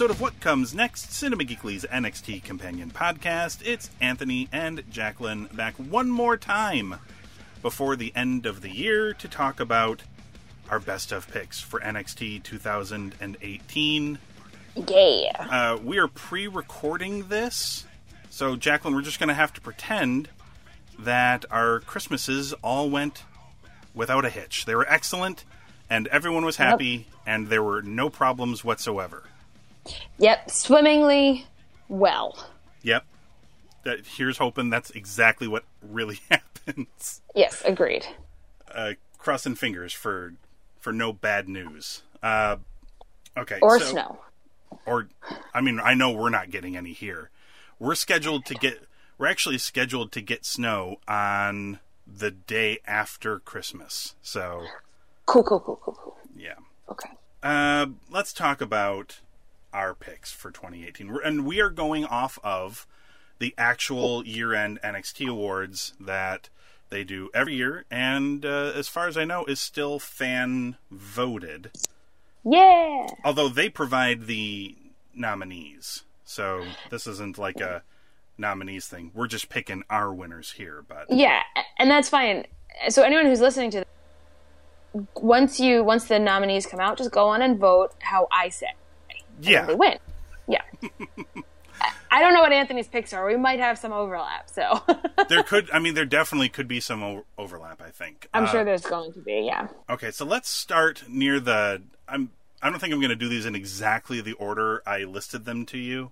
Episode of What Comes Next, Cinema Geekly's NXT companion podcast. It's Anthony and Jacqueline back one more time before the end of the year to talk about our best of picks for NXT 2018. Yeah. Uh, we are pre recording this, so Jacqueline, we're just going to have to pretend that our Christmases all went without a hitch. They were excellent, and everyone was happy, and there were no problems whatsoever. Yep. Swimmingly well. Yep. That, here's hoping that's exactly what really happens. Yes, agreed. Uh, crossing fingers for for no bad news. Uh, okay. Or so- snow. Or, I mean, I know we're not getting any here. We're scheduled to get. We're actually scheduled to get snow on the day after Christmas. So, Cool, cool, cool, cool, cool. yeah. Okay. Uh, let's talk about our picks for 2018. We're, and we are going off of the actual year end NXT awards that they do every year, and uh, as far as I know, is still fan voted. Yeah. Although they provide the nominees. So this isn't like a nominees thing. We're just picking our winners here, but Yeah, and that's fine. So anyone who's listening to this, once you once the nominees come out, just go on and vote how I say. Yeah. They win. Yeah. I- don't know what Anthony's picks are. We might have some overlap, so there could I mean there definitely could be some o- overlap, I think. I'm Uh, sure there's going to be. Yeah. Okay, so let's start near the. I'm. I don't think I'm going to do these in exactly the order I listed them to you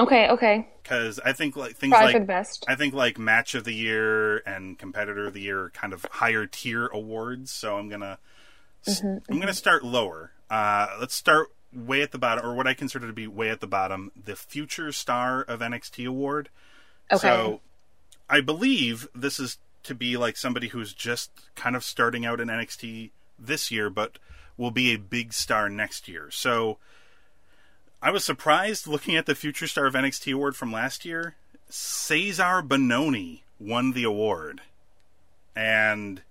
Okay. Okay. because I think like things Try like for the best. I think like match of the year and competitor of the year are kind of higher tier awards. So I'm gonna Mm-hmm, I'm gonna start lower. Uh, let's start way at the bottom, or what I consider to be way at the bottom, the Future Star of NXT award. Okay. So I believe this is to be like somebody who's just kind of starting out in NXT this year, but will be a big star next year. So I was surprised looking at the Future Star of NXT award from last year. Cesar Bononi won the award, and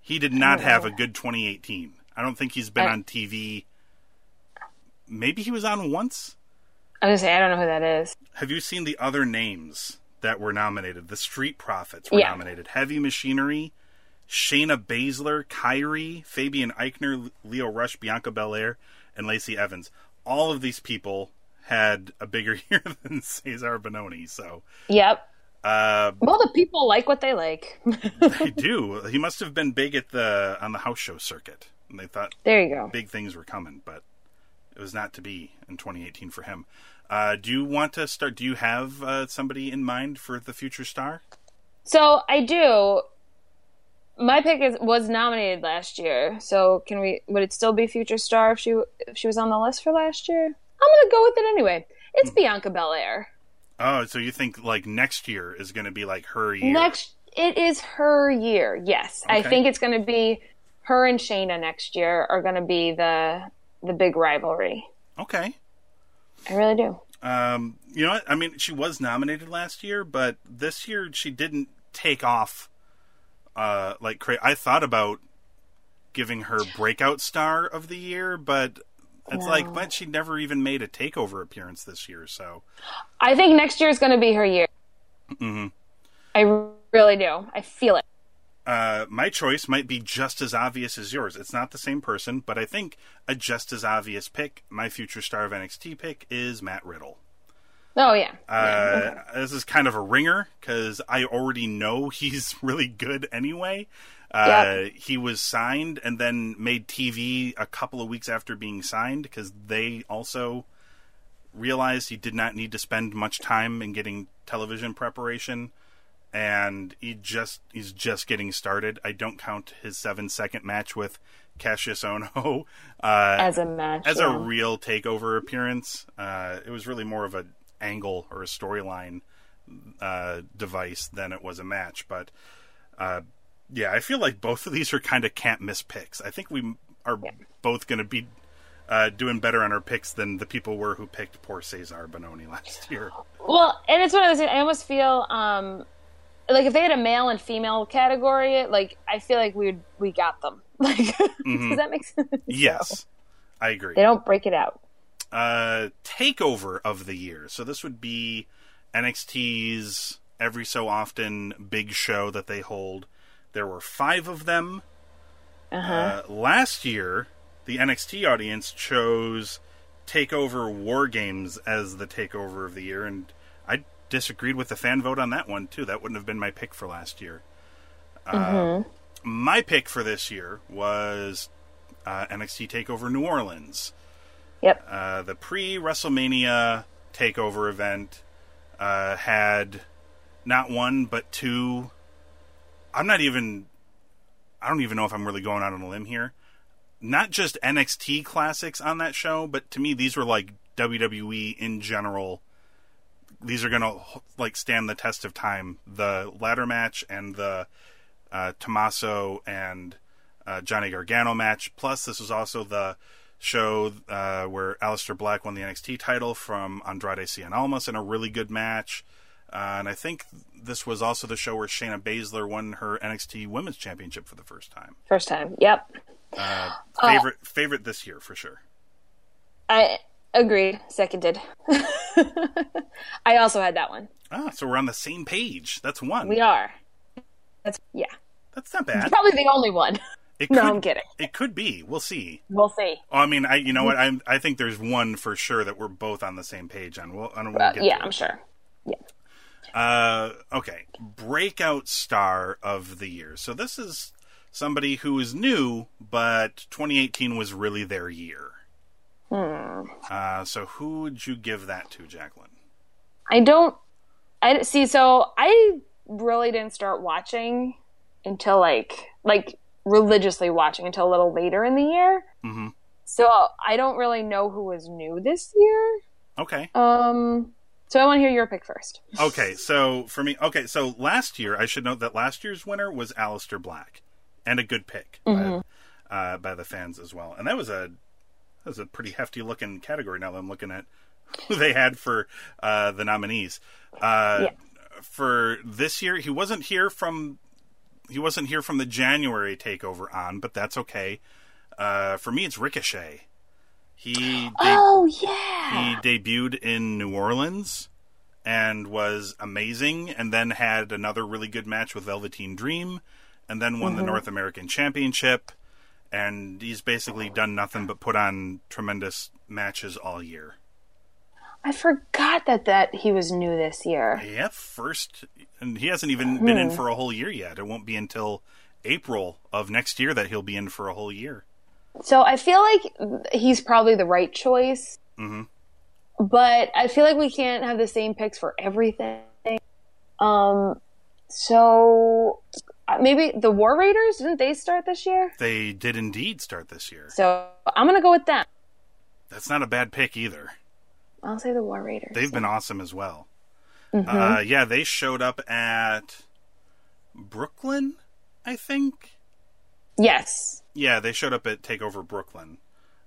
he did not Oh. have a good 2018. I don't think he's been I- on TV. Maybe he was on once. I was gonna say I don't know who that is. Have you seen the other names that were nominated? The Street Profits were Yeah. nominated. Heavy Machinery, Shayna Baszler, Kairi, Fabian Aichner, Lio Rush, Bianca Belair, and Lacey Evans. All of these people had a bigger year than Cesar Bononi, so Yep. uh, Well, the people like what they like. they do. He must have been big at the on the house show circuit, and they thought there you go. big things were coming, but it was not to be in 2018 for him. Uh, do you want to start? Do you have uh, somebody in mind for the future star? So I do. My pick is was nominated last year. So can we? Would it still be future star if she if she was on the list for last year? I'm gonna go with it anyway. It's Hmm. Bianca Belair. Oh, so you think like next year is going to be like her year? Next, it is her year. Yes, I think it's gonna be her and Shayna next year are gonna be the the big rivalry. Okay. I really do. Um, you know what? I mean, she was nominated last year, but this year she didn't take off. Uh, like cra- I thought about giving her breakout star of the year, but it's like, but she never even made a takeover appearance this year. So I think next year is gonna be her year. hmm I really do. I feel it. Uh, my choice might be just as obvious as yours. It's not the same person, but I think a just as obvious pick, my future star of NXT pick, is Matt Riddle. Oh yeah. Uh, This is kind of a ringer because I already know he's really good anyway. Uh, He was signed and then made TV a couple of weeks after being signed because they also realized he did not need to spend much time in getting television preparation and he just he's just getting started. I don't count his seven second match with Kassius Ohno uh, as a match, as yeah. a real takeover appearance. Uh, it was really more of an angle or a storyline uh, device than it was a match. But uh, yeah, I feel like both of these are kind of can't miss picks. I think we are Yeah. both going to be. Uh, doing better on our picks than the people were who picked poor Cesar Bononi last year. Well, and it's one of those. I almost feel um, like if they had a male and female category, like I feel like we we got them. Like, does that make sense? Yes, I agree. They don't break it out. uh, takeover of the year. So this would be NXT's every so often big show that they hold. There were five of them. Uh-huh. Uh, last year, the NXT audience chose Takeover War Games as the takeover of the year, and disagreed with the fan vote on that one too. That wouldn't have been my pick for last year. Uh, my pick for this year was uh, NXT Takeover New Orleans Yep. uh, the pre WrestleMania takeover event uh, had not one but two. I'm not even. I don't even know if I'm really going out on a limb here. Not just NXT classics on that show, but to me these were like WWE in general. These are gonna like stand the test of time. The ladder match and the uh, Tommaso and uh, Johnny Gargano match. Plus, this was also the show uh, where Aleister Black won the NXT title from Andrade Cien Almas in a really good match. Uh, and I think this was also the show where Shayna Baszler won her NXT Women's Championship for the first time. First time. Yep. Uh, favorite favorite this year for sure. I agreed. Seconded. I also had that one. Ah, so we're on the same page. That's one. We are. That's yeah. That's not bad. Probably the only one. It No, could, I'm kidding. It could be. We'll see. We'll see. Oh, I mean, I you know what? I I think there's one for sure that we're both on the same page on. We'll, and we'll Uh, yeah, I'm sure. Yeah. Uh, okay, breakout star of the year. So this is somebody who is new, but 2018 was really their year. Hmm. Uh, so who would you give that to, Jacqueline? I don't. I see. So I really didn't start watching until like like religiously watching until a little later in the year. Mm-hmm. So I don't really know who was new this year. Okay. Um. So I want to hear your pick first. Okay, so for me, okay, so last year, I should note that last year's winner was Aleister Black, and a good pick by, uh, by the fans as well. And that was a that was a pretty hefty looking category. Now that I'm looking at who they had for uh, the nominees. Uh, Yeah. For this year, he wasn't here from he wasn't here from the January takeover on, but that's okay. Uh, for me, it's Ricochet. He de- Oh yeah. he debuted in New Orleans and was amazing, and then had another really good match with Velveteen Dream, and then won the North American Championship. And he's basically done nothing but put on tremendous matches all year. I forgot that that he was new this year. Yeah, first, and he hasn't even been in for a whole year yet. It won't be until April of next year that he'll be in for a whole year. So I feel like he's probably the right choice. Mhm. But I feel like we can't have the same picks for everything. Um, so maybe the War Raiders didn't they start this year? They did indeed start this year. So I'm gonna go with them. That's not a bad pick either. I'll say the War Raiders. They've been awesome as well. Mm-hmm. Uh, yeah, they showed up at Brooklyn, I think. yes. Yeah, they showed up at Takeover Brooklyn,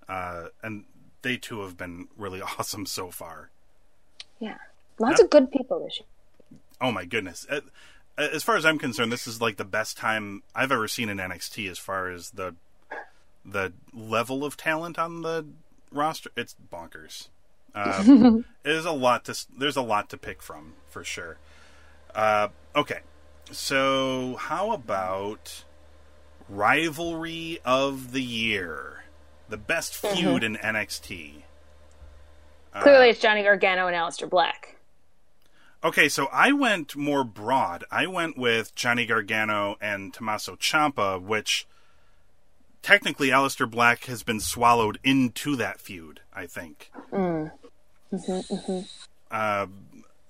uh, and they too have been really awesome so far. Yeah. Lots of good people this year. Oh my goodness! Uh, As far as I'm concerned, this is like the best time I've ever seen in NXT as far as the the level of talent on the roster. It's bonkers. Um, there's a lot to there's a lot to pick from for sure. Uh, okay, so how about rivalry of the year? The best feud in NXT. Clearly, it's Johnny Gargano and Aleister Black. Okay, so I went more broad. I went with Johnny Gargano and Tommaso Ciampa, which technically Aleister Black has been swallowed into that feud. I think. Mm. Mm-hmm, mm-hmm.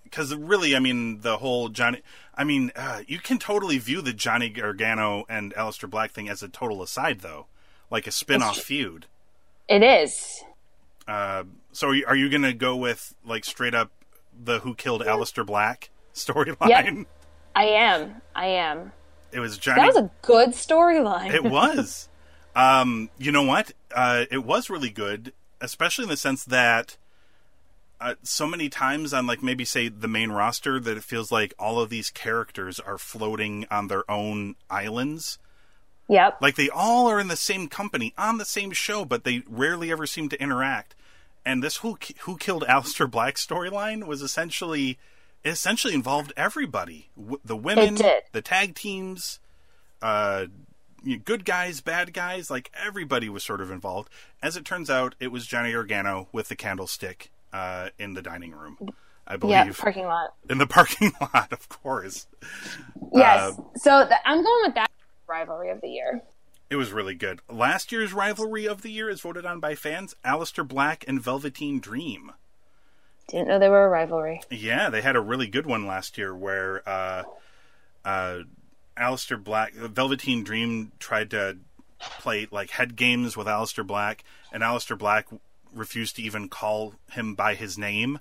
Because uh, really, I mean, the whole Johnny. I mean, uh, you can totally view the Johnny Gargano and Aleister Black thing as a total aside, though, like a spin-off feud. It is. Uh, so are you going to go with like straight up the Who Killed yeah. Aleister Black storyline? Yep. I am. I am. It was Johnny. That was a good storyline. it was. Um, you know what? Uh, it was really good, especially in the sense that uh, so many times on like maybe say the main roster that it feels like all of these characters are floating on their own islands. Yep. Like they all are in the same company on the same show, but they rarely ever seem to interact. And this who who killed Aleister Black storyline was essentially essentially involved everybody, w- the women, the tag teams, uh, good guys, bad guys, like everybody was sort of involved. As it turns out, it was Johnny Organo with the candlestick uh, in the dining room. I believe. Yeah, parking lot. In the parking lot, of course. Yes. Uh, so the, I'm going with that rivalry of the year. It was really good. Last year's rivalry of the year is voted on by fans: Aleister Black and Velveteen Dream. Didn't know they were a rivalry. Yeah, they had a really good one last year where uh, uh, Aleister Black, Velveteen Dream tried to play like head games with Aleister Black, and Aleister Black refused to even call him by his name.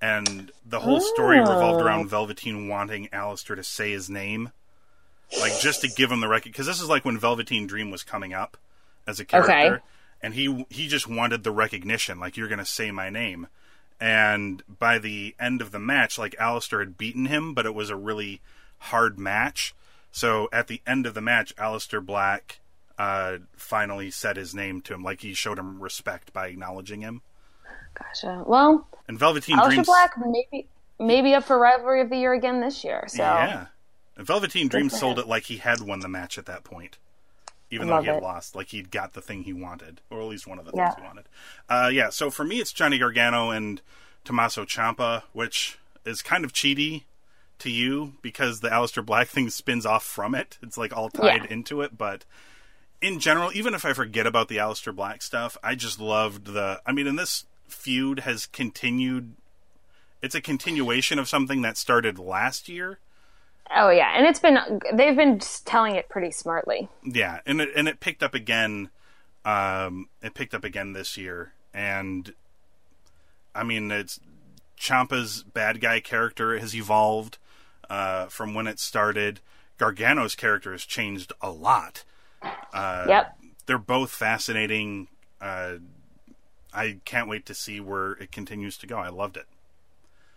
And the whole story oh. revolved around Velveteen wanting Aleister to say his name, like just to give him the record. Because this is like when Velveteen Dream was coming up as a character, okay. and he he just wanted the recognition, like you're going to say my name. And by the end of the match, like Aleister had beaten him, but it was a really hard match. So at the end of the match, Aleister Black uh, finally said his name to him. Like he showed him respect by acknowledging him. Gotcha. Well, and Velveteen Aleister Dreams, Black maybe maybe up for rivalry of the year again this year. So yeah, Velveteen Dreams sold it like he had won the match at that point, even though he had it. lost. Like he'd got the thing he wanted, or at least one of the yeah. things he wanted. Uh, yeah. So for me, it's Johnny Gargano and Tommaso Ciampa, which is kind of cheaty to you because the Aleister Black thing spins off from it. It's like all tied yeah. into it, but in general, even if I forget about the Aleister Black stuff, I just loved the. I mean, and this feud has continued. It's a continuation of something that started last year. Oh yeah, and it's been they've been telling it pretty smartly. Yeah, and it and it picked up again. Um, it picked up again this year, and I mean, it's Ciampa's bad guy character has evolved uh, from when it started. Gargano's character has changed a lot. Uh, yep. They're both fascinating. Uh, I can't wait to see where it continues to go. I loved it.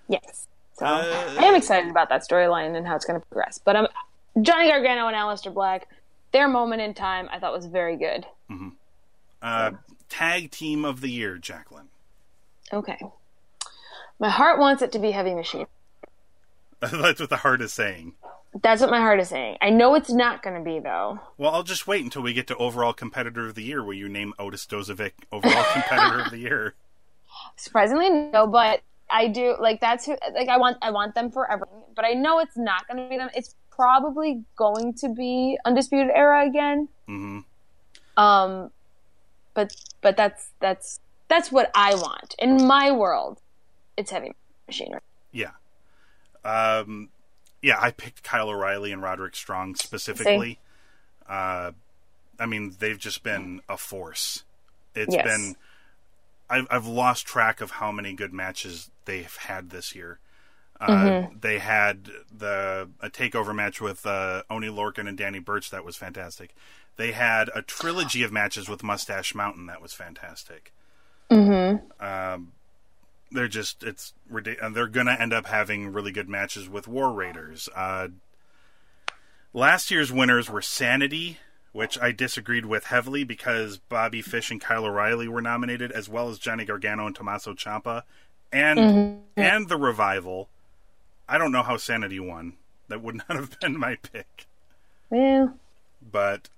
Yes. So uh, I am excited about that storyline and how it's going to progress. But um, Johnny Gargano and Aleister Black, their moment in time, I thought was very good. Mm-hmm. Uh, so. Tag team of the year, Jacqueline. Okay. My heart wants it to be Heavy Machine. That's what the heart is saying. That's what my heart is saying. I know it's not going to be though. Well, I'll just wait until we get to overall competitor of the year, where you name Otis Dozovic overall competitor of the year. Surprisingly, no, but I do like that's who like I want I want them forever, but I know it's not going to be them. It's probably going to be Undisputed Era again. Mm-hmm. Um, but but that's that's that's what I want in my world. It's heavy machinery. Yeah. Um, yeah, I picked Kyle O'Reilly and Roderick Strong specifically. Uh, I mean, they've just been a force. It's yes. been. I've, I've lost track of how many good matches they've had this year. Uh, mm-hmm. They had the a takeover match with uh, Oney Lorcan and Danny Burch that was fantastic. They had a trilogy of matches with Mustache Mountain that was fantastic. Mm-hmm. Um, they're just it's they're gonna end up having really good matches with War Raiders. Uh, last year's winners were Sanity, which I disagreed with heavily because Bobby Fish and Kyle O'Reilly were nominated, as well as Johnny Gargano and Tommaso Ciampa, and mm-hmm. and the Revival. I don't know how Sanity won. That would not have been my pick. Yeah, but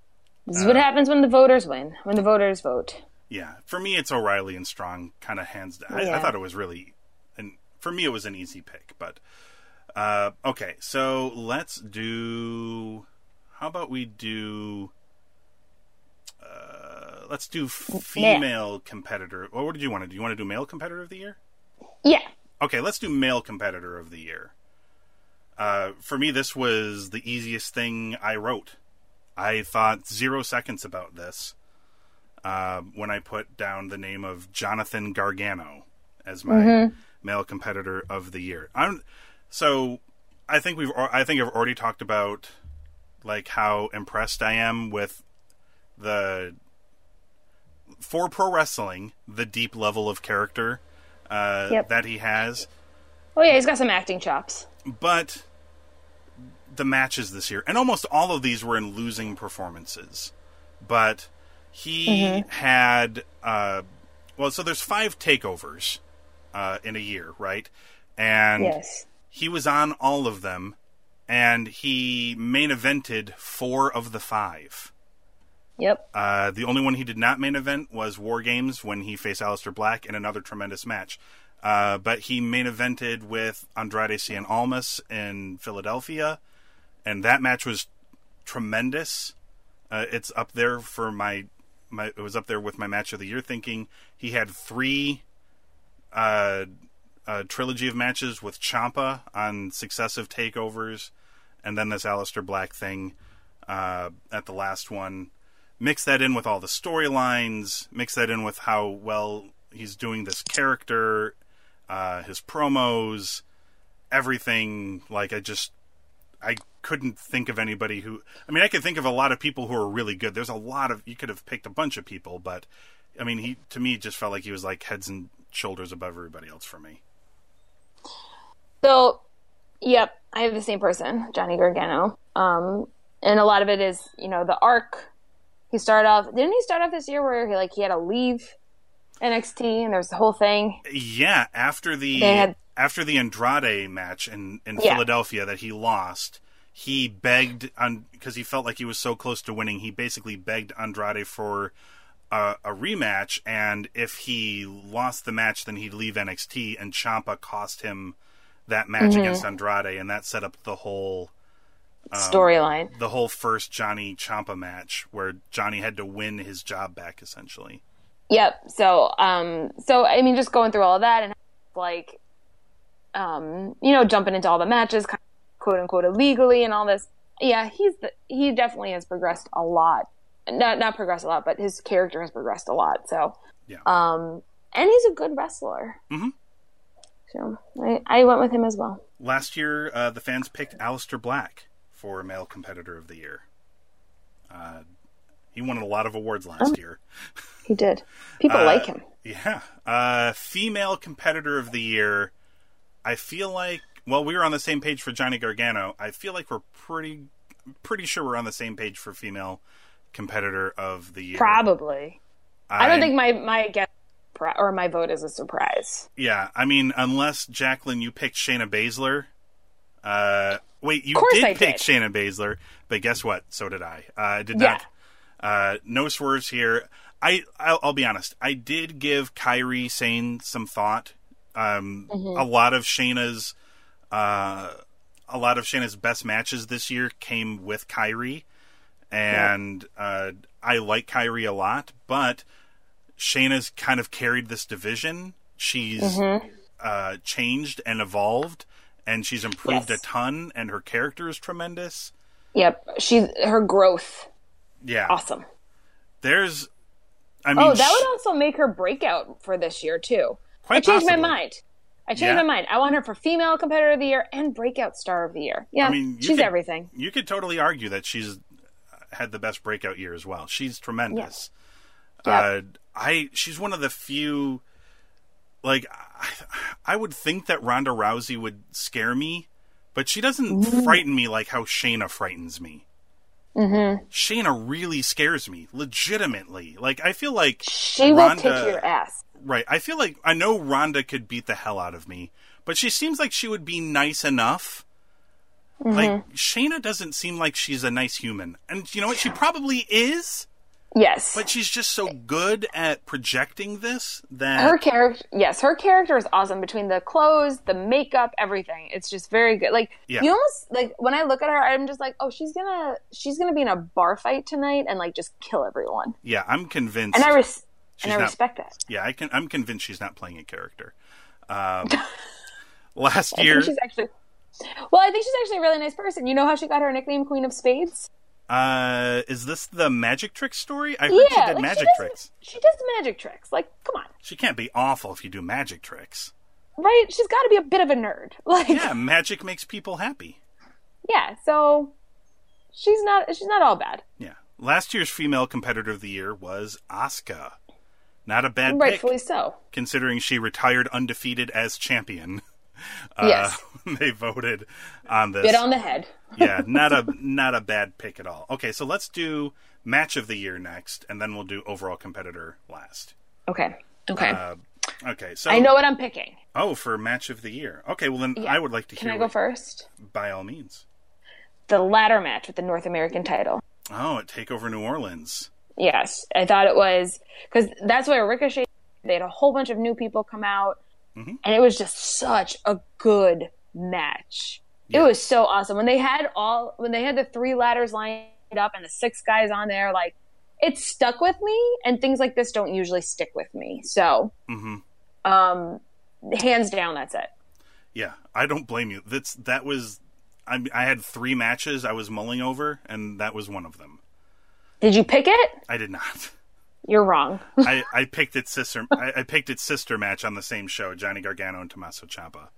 this is uh, what happens when the voters win. When the voters vote. Yeah, for me, it's O'Reilly and Strong, kind of hands down. Yeah. I, I, thought it was really, and for me, it was an easy pick. But Uh, okay, so let's do. How about we do? Let's do female competitor. Well, what did you want to do? You want to do male competitor of the year? Yeah. Okay, let's do male competitor of the year. Uh, for me, this was the easiest thing I wrote. I thought zero seconds about this uh, when I put down the name of Jonathan Gargano as my male competitor of the year. I'm so I think we've I think I've already talked about like how impressed I am with the for pro wrestling the deep level of character uh, Yep. that he has, Oh yeah, he's got some acting chops. but the matches this year, and almost all of these were in losing performances. But he had, uh, well, so there's five takeovers uh, in a year, right? And Yes. he was on all of them, and he main evented four of the five. Yep. Uh, the only one he did not main event was War Games when he faced Aleister Black in another tremendous match. Uh, but he main evented with Andrade Cien Almas in Philadelphia, and that match was tremendous. Uh, it's up there for my, my. It was up there with my match of the year. Thinking he had three uh, a trilogy of matches with Ciampa on successive takeovers, and then this Aleister Black thing uh, at the last one. Mix that in with all the storylines. Mix that in with how well he's doing this character, uh, his promos, everything. Like I just, I couldn't think of anybody who. I mean, I could think of a lot of people who are really good. There's a lot of you could have picked a bunch of people, but I mean, he to me just felt like he was like heads and shoulders above everybody else for me. So, yep, I have the same person, Johnny Gargano. Um, and a lot of it is, you know, the arc. He started off. Didn't he start off this year where he like he had to leave NXT and there was the whole thing? Yeah, after the had- after the Andrade match in in Yeah. Philadelphia that he lost, he begged on because he felt like he was so close to winning. He basically begged Andrade for a, a rematch, and if he lost the match, then he'd leave NXT. And Ciampa cost him that match Mm-hmm. against Andrade, and that set up the whole Um, Storyline. the whole first Johnny Ciampa match where Johnny had to win his job back essentially. Yep. So, um, so I mean, just going through all of that and like, um, you know, jumping into all the matches, kind of quote unquote illegally and all this. Yeah, he's the, he definitely has progressed a lot. Not not progressed a lot, but his character has progressed a lot. So, Yeah. um, and he's a good wrestler. Mhm. So I, I went with him as well. Last year, uh, the fans picked Aleister Black for male competitor of the year. Uh, he won a lot of awards last year. He did. People Uh, like him. Yeah. Uh, female competitor of the year. I feel like well, we were on the same page for Johnny Gargano. I feel like we're pretty pretty sure we're on the same page for female competitor of the year. Probably. I don't think my my guess or my vote is a surprise. Yeah, I mean, unless Jacqueline, you picked Shayna Baszler. Uh, wait, you did I pick did. Shayna Baszler, but guess what? So did I. Uh, I did Yeah. not. Uh, no swerves here. I I'll, I'll be honest. I did give Kairi Sane some thought. Um, Mm-hmm. A lot of Shayna's, uh, a lot of Shayna's best matches this year came with Kairi, and uh, I like Kairi a lot, but Shayna's kind of carried this division. She's Mm-hmm. uh, changed and evolved, and she's improved Yes. a ton, and her character is tremendous. Yep. she's her growth Yeah, awesome. there's. I mean, Oh, that would also make her breakout for this year too. Quite I changed possibly. my mind. I changed Yeah? my mind. I want her for female competitor of the year and breakout star of the year. Yeah, I mean, she's could- everything. You could totally argue that she's had the best breakout year as well. She's tremendous. Yeah. Uh, I she's one of the few. Like, I, I would think that Ronda Rousey would scare me, but she doesn't Mm-hmm. frighten me like how Shayna frightens me. Mm-hmm. Shayna really scares me, legitimately. Like, I feel like She will kick your ass. Right. I feel like I know Ronda could beat the hell out of me, but she seems like she would be nice enough. Mm-hmm. Like Shayna doesn't seem like she's a nice human. And you know what? She probably is, Yes. But she's just so good at projecting this that her character yes her character is awesome between the clothes the makeup everything it's just very good like Yeah. you almost like when i look at her i'm just like oh she's gonna she's gonna be in a bar fight tonight and like just kill everyone yeah, I'm convinced. and i res- and i not- respect that yeah, I can. I'm convinced she's not playing a character. Um, last year, she's actually well i think she's actually a really nice person you know how she got her nickname queen of spades uh, is this the magic trick story? I heard yeah she did like, magic does, tricks. she does magic tricks like come on She can't be awful if you do magic tricks. right she's got to be a bit of a nerd like Yeah, magic makes people happy. yeah so she's not she's not all bad Yeah. Last year's female competitor of the year was Asuka. Not a bad rightfully pick, so considering she retired undefeated as champion. Uh, Yes. they voted on this. bit on the head yeah, not a not a bad pick at all. Okay, so let's do match of the year next, and then we'll do overall competitor last. okay okay Uh, okay, so I know what I'm picking. Oh, for match of the year. Okay, well then Yeah. I would like to Can hear. I go what- first? By all means. The ladder match with the North American title. Oh, at Takeover New Orleans. Yes, I thought it was because that's where Ricochet. They had a whole bunch of new people come out, Mm-hmm. and it was just such a good match. Yeah. It was so awesome when they had all when they had the three ladders lined up and the six guys on there. Like it stuck with me, and things like this don't usually stick with me. So, mm-hmm. um, hands down, that's it. Yeah, I don't blame you. That's that was. I I had three matches I was mulling over, and that was one of them. Did you pick it? I did not. You're wrong. I, I picked its sister. I, I picked its sister match on the same show, Johnny Gargano and Tommaso Ciampa.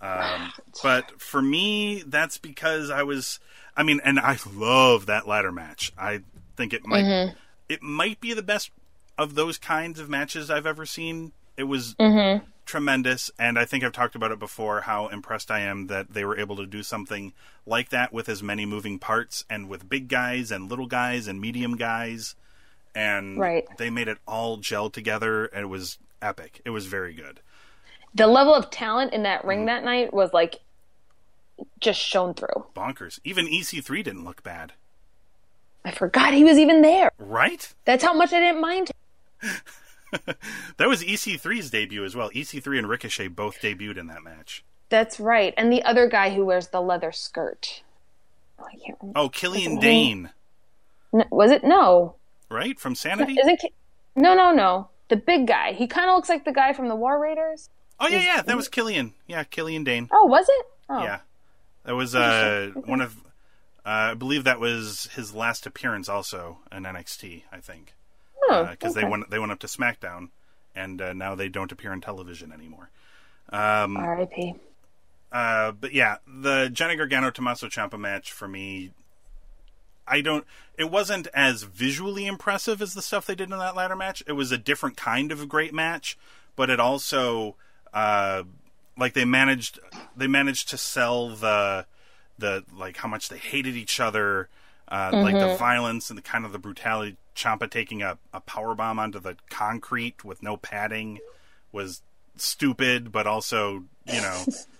Um, but for me, that's because I was. I mean, and I love that ladder match. I think it might it might be the best of those kinds of matches I've ever seen. It was tremendous, and I think I've talked about it before. How impressed I am that they were able to do something like that with as many moving parts and with big guys and little guys and medium guys and Right. they made it all gel together and it was epic it was very good the level of talent in that ring mm-hmm. that night was like just shown through. bonkers even ec3 didn't look bad I forgot he was even there. right That's how much I didn't mind. that was ec3's debut as well ec3 and ricochet both debuted in that match That's right. And the other guy who wears the leather skirt. Oh, I can't remember. oh killian dain N- was it? No. Right from sanity Isn't Ki- No, no, no. The big guy. He kind of looks like the guy from the War Raiders. oh yeah yeah that was killian yeah killian dain Oh, was it? Oh. yeah that was uh one of uh, i believe that was his last appearance also in nxt i think Oh, because okay. they went they went up to SmackDown, and uh, now they don't appear on television anymore. Um, R.I.P. uh, but yeah, the Johnny Gargano Tommaso Ciampa match for me, I don't. It wasn't as visually impressive as the stuff they did in that ladder match. It was a different kind of a great match, but it also uh, like they managed they managed to sell the the like how much they hated each other. Uh, Like the violence and the kind of the brutality, Ciampa taking a, a power bomb onto the concrete with no padding was stupid, but also you know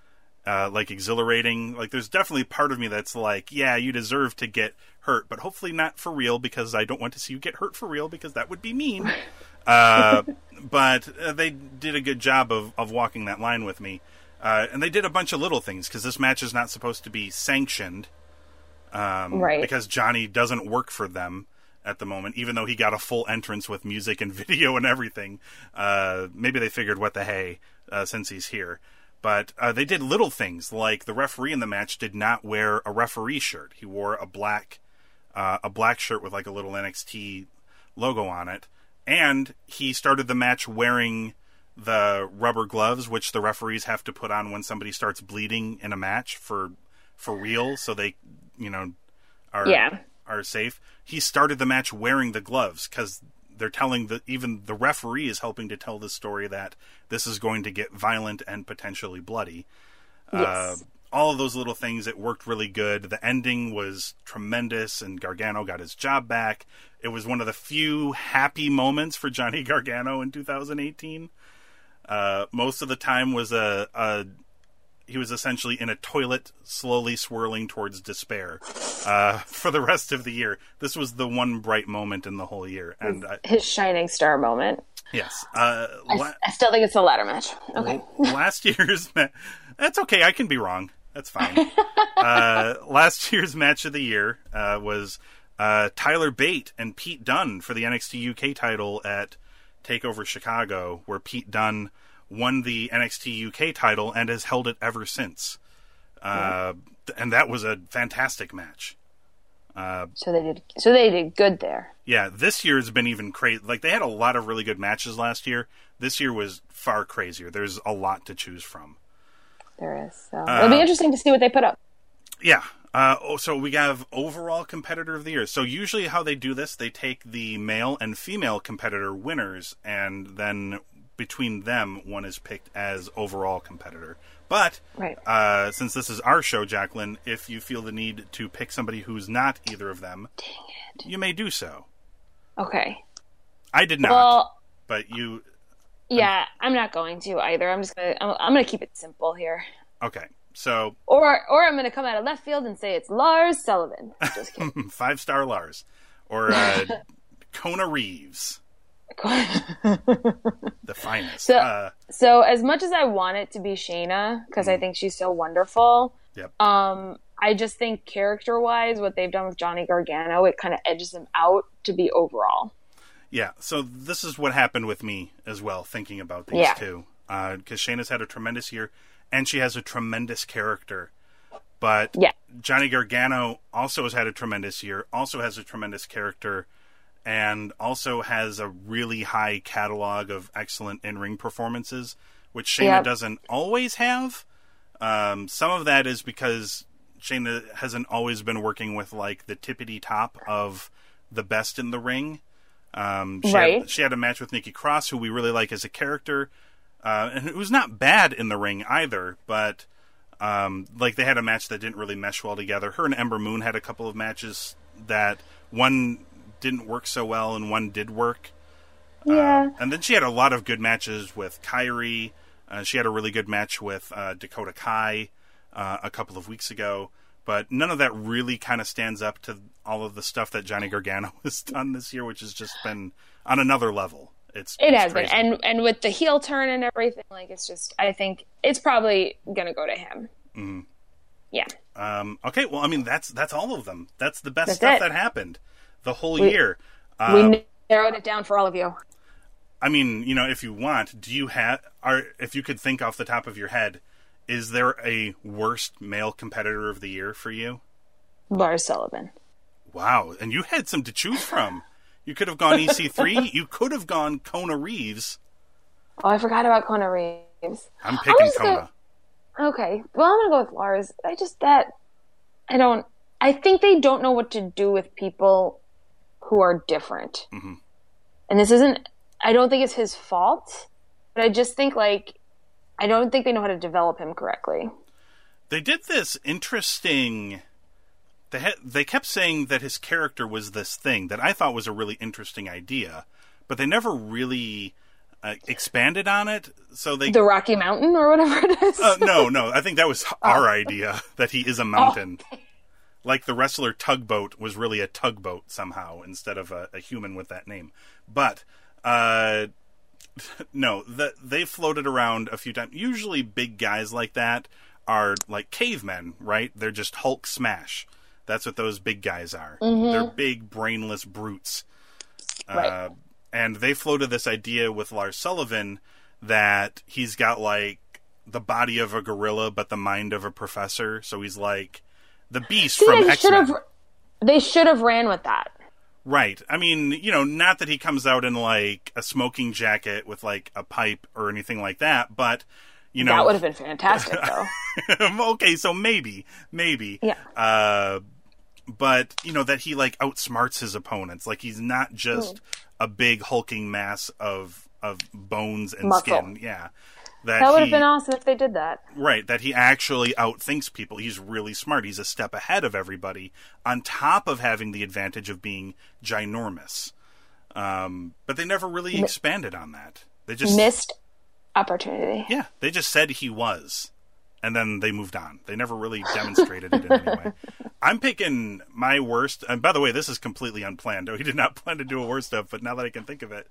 uh, like exhilarating. Like there's definitely part of me that's like, yeah, you deserve to get hurt, but hopefully not for real because I don't want to see you get hurt for real because that would be mean. uh, but uh, they did a good job of, of walking that line with me. Uh, and they did a bunch of little things because this match is not supposed to be sanctioned um, Right. because Johnny doesn't work for them at the moment, even though he got a full entrance with music and video and everything. Uh, maybe they figured, what the hey, uh, since he's here. But uh, they did little things like the referee in the match did not wear a referee shirt. He wore a black, uh, a black shirt with like a little NXT logo on it, and he started the match wearing the rubber gloves, which the referees have to put on when somebody starts bleeding in a match for for real, so they, you know, are Yeah. are safe. He started the match wearing the gloves because they're telling the even the referee is helping to tell the story that this is going to get violent and potentially bloody. Uh, Yes. all of those little things, it worked really good. The ending was tremendous, and Gargano got his job back. It was one of the few happy moments for Johnny Gargano in 2018. Uh, most of the time was a, a he was essentially in a toilet, slowly swirling towards despair uh, for the rest of the year. This was the one bright moment in the whole year, and uh, His shining star moment. yes, uh, I, la- I still think it's the ladder match. Okay. last year's ma- that's okay. I can be wrong. That's fine. uh, last year's match of the year uh, was uh, Tyler Bate and Pete Dunne for the NXT UK title at Takeover Chicago, where Pete Dunne won the NXT UK title and has held it ever since. Uh, and that was a fantastic match. So they did. So they did good there. Yeah, this year's been even crazy. Like they had a lot of really good matches last year. This year was far crazier. There's a lot to choose from. There is. So it'll be interesting to see what they put up. Yeah. Uh, oh, so we have overall competitor of the year. So usually, how they do this, they take the male and female competitor winners, and then between them, one is picked as overall competitor. But Right. uh, since this is our show, Jacqueline, if you feel the need to pick somebody who's not either of them, you may do so. Okay. I did not, Well, but you. yeah, I'm not going to either. I'm just gonna. I'm, I'm gonna keep it simple here. Okay, so Or, or I'm gonna come out of left field and say it's Lars Sullivan. Just kidding. five star Lars or uh, Kona Reeves, the finest. So- uh, so as much as I want it to be Shayna because I think she's so wonderful, yep. um, I just think character wise, what they've done with Johnny Gargano, it kind of edges him out to be overall. Yeah, so this is what happened with me as well, thinking about these Yeah. two. Because Shayna's had a tremendous year, and she has a tremendous character. But Yeah. Johnny Gargano also has had a tremendous year, also has a tremendous character, and also has a really high catalog of excellent in ring performances, which Shayna Yep. doesn't always have. Um, some of that is because Shayna hasn't always been working with like the tippity top of the best in the ring. Um, she, Right. had, she had a match with Nikki Cross, who we really like as a character, uh, and who's not bad in the ring either. But um, like they had a match that didn't really mesh well together. Her and Ember Moon had a couple of matches that one didn't work so well and one did work. Yeah. And then she had a lot of good matches with Kairi. Uh, she had a really good match with uh, Dakota Kai uh, a couple of weeks ago. But none of that really kind of stands up to all of the stuff that Johnny Gargano has done this year, which has just been on another level. It's It it's has been, and and with the heel turn and everything, like it's just. I think it's probably gonna go to him. Mm-hmm. Yeah, Um, okay, well, I mean that's that's all of them. That's the best That's stuff it. that happened the whole We- year. we Uh, narrowed it down for all of you. I mean, you know, if you want, do you have, are if you could think off the top of your head, is there a worst male competitor of the year for you? Lars Sullivan. Wow, and you had some to choose from. You could have gone EC3. you could have gone Kona Reeves. Oh, I forgot about Kona Reeves. I'm picking Kona. gonna- Okay, well, I'm gonna go with Lars. I just that I don't. I think they don't know what to do with people who are different. Mm-hmm. And this isn't. I don't think it's his fault, but I just think like I don't think they know how to develop him correctly. They did this interesting. They they kept saying that his character was this thing that I thought was a really interesting idea, but they never really uh, expanded on it. So they The Rocky Mountain or whatever it is. Uh, no, no. I think that was our idea that he is a mountain. Like the wrestler Tugboat was really a tugboat somehow instead of a, a human with that name. But uh, no, the, they floated around a few times. Usually, big guys like that are like cavemen, right? They're just Hulk smash. That's what those big guys are. They're big, brainless brutes. Right. Uh, and they floated this idea with Lars Sullivan that he's got like the body of a gorilla but the mind of a professor. So he's like the beast See, from X should Men. have. They should have ran with that. Right. I mean, you know, not that he comes out in like a smoking jacket with like a pipe or anything like that, but you know, that would have been fantastic, though. okay, so maybe, maybe. Yeah. Uh, but you know that he like outsmarts his opponents. Like he's not just a big hulking mass of of bones and Muscle. skin. Yeah. That, that would he, have been awesome if they did that. Right, that he actually outthinks people. He's really smart. He's a step ahead of everybody, on top of having the advantage of being ginormous. Um, but they never really expanded on that. They just Missed opportunity. yeah, they just said he was. and then they moved on. They never really demonstrated it in any way. I'm picking my worst. And by the way, this is completely unplanned. We did not plan to do a worst of, but now that I can think of it,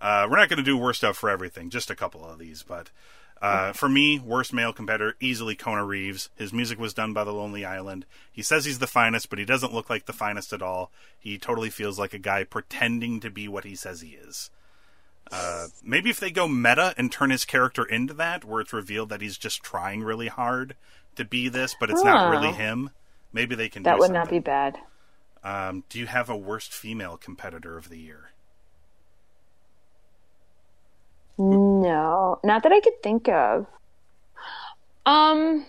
uh, we're not going to do worst of for everything. Just a couple of these, but. Uh, for me, worst male competitor, easily Kona Reeves. His music was done by The Lonely Island. He says he's the finest, but he doesn't look like the finest at all. He totally feels like a guy pretending to be what he says he is. Uh, maybe if they go meta and turn his character into that, where it's revealed that he's just trying really hard to be this, but it's not really him. Maybe they can. That would not be bad. Um, do you have a worst female competitor of the year? No, not that I could think of. Um,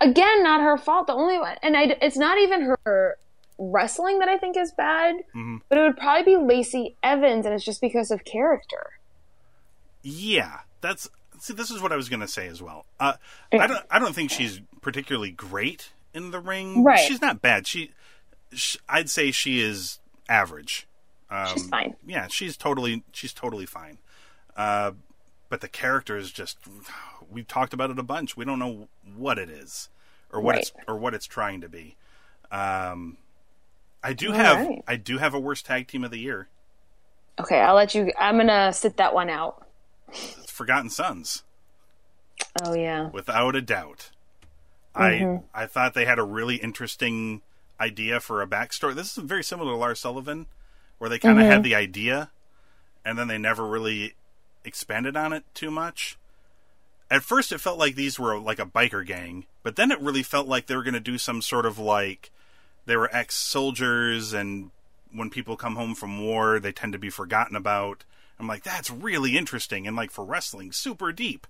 again, not her fault. The only one, and I, it's not even her wrestling that I think is bad, Mm-hmm. but it would probably be Lacey Evans, and it's just because of character. Yeah, that's see. This is what I was going to say as well. Uh, I don't. I don't think she's particularly great in the ring. Right. She's not bad. She, sh I'd say she is average. Um, She's fine. Yeah, she's totally. She's totally fine. Uh, but the character is just. We've talked about it a bunch. We don't know what it is, or what it's or what it's trying to be. Um, I do All have. right. I do have a worst tag team of the year. Okay, I'll let you. I'm gonna sit that one out. Forgotten Sons. Oh yeah, without a doubt. Mm-hmm. I I thought they had a really interesting idea for a backstory. This is very similar to Lars Sullivan, where they kind of Mm-hmm. had the idea, and then they never really expanded on it too much. At first, it felt like these were like a biker gang, but then it really felt like they were going to do some sort of like they were ex-soldiers, and when people come home from war, they tend to be forgotten about. I'm like, that's really interesting, and like for wrestling, super deep.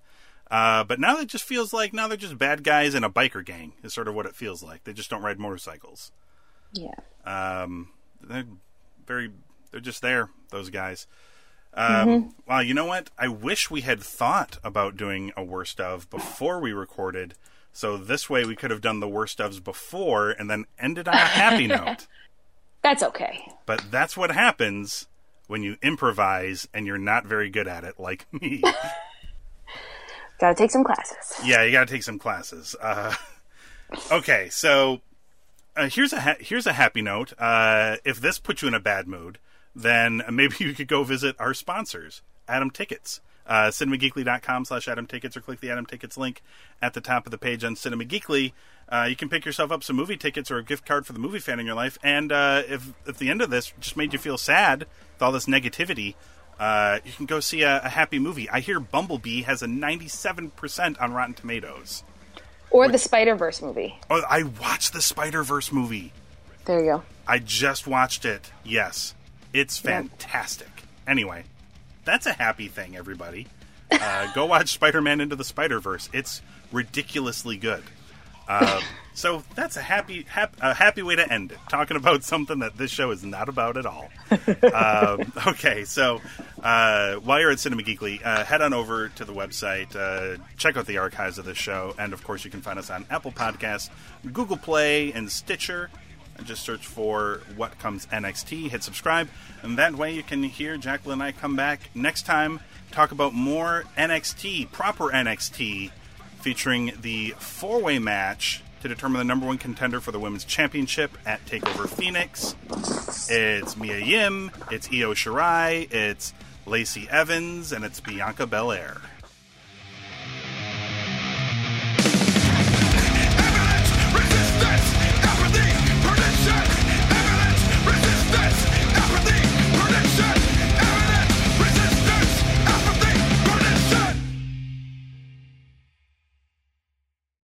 Uh, but now it just feels like now they're just bad guys in a biker gang. Is sort of what it feels like. They just don't ride motorcycles. yeah. Um, they're very, they're just there. Those guys. Um, Well, you know what? I wish we had thought about doing a worst of before we recorded. So this way we could have done the worst ofs before and then ended on a happy note. That's okay. But that's what happens when you improvise and you're not very good at it, like me. Got to take some classes. Yeah, you got to take some classes. Uh, okay, so uh, here's a ha- here's a happy note. Uh, if this puts you in a bad mood, then maybe you could go visit our sponsors, Atom Tickets. Uh, cinemageekly.com slash Atom Tickets or click the Atom Tickets link at the top of the page on Cinema Geekly. Uh, you can pick yourself up some movie tickets or a gift card for the movie fan in your life. And uh, if at the end of this just made you feel sad with all this negativity, uh, you can go see a, a happy movie. I hear Bumblebee has a 97% on Rotten Tomatoes. Or the Spider Verse movie. Oh, I watched the Spider Verse movie. There you go. I just watched it. Yes, it's fantastic. Anyway, that's a happy thing, everybody. Uh, go watch Spider Man Into the Spider Verse. It's ridiculously good. Um, so that's a happy, hap- a happy way to end it. Talking about something that this show is not about at all. um, okay, so uh, while you're at Cinema Geekly, uh, head on over to the website, uh, check out the archives of the show, and of course, you can find us on Apple Podcasts, Google Play, and Stitcher. And just search for What Comes NXT, hit subscribe, and that way you can hear Jacqueline and I come back next time, talk about more NXT, proper NXT, featuring the four way match to determine the number one contender for the women's championship at Takeover Phoenix. It's Mia Yim, it's Io Shirai, it's Lacey Evans, and it's Bianca Belair. Evidence, resistance, apathy, perdition. Evidence, resistance.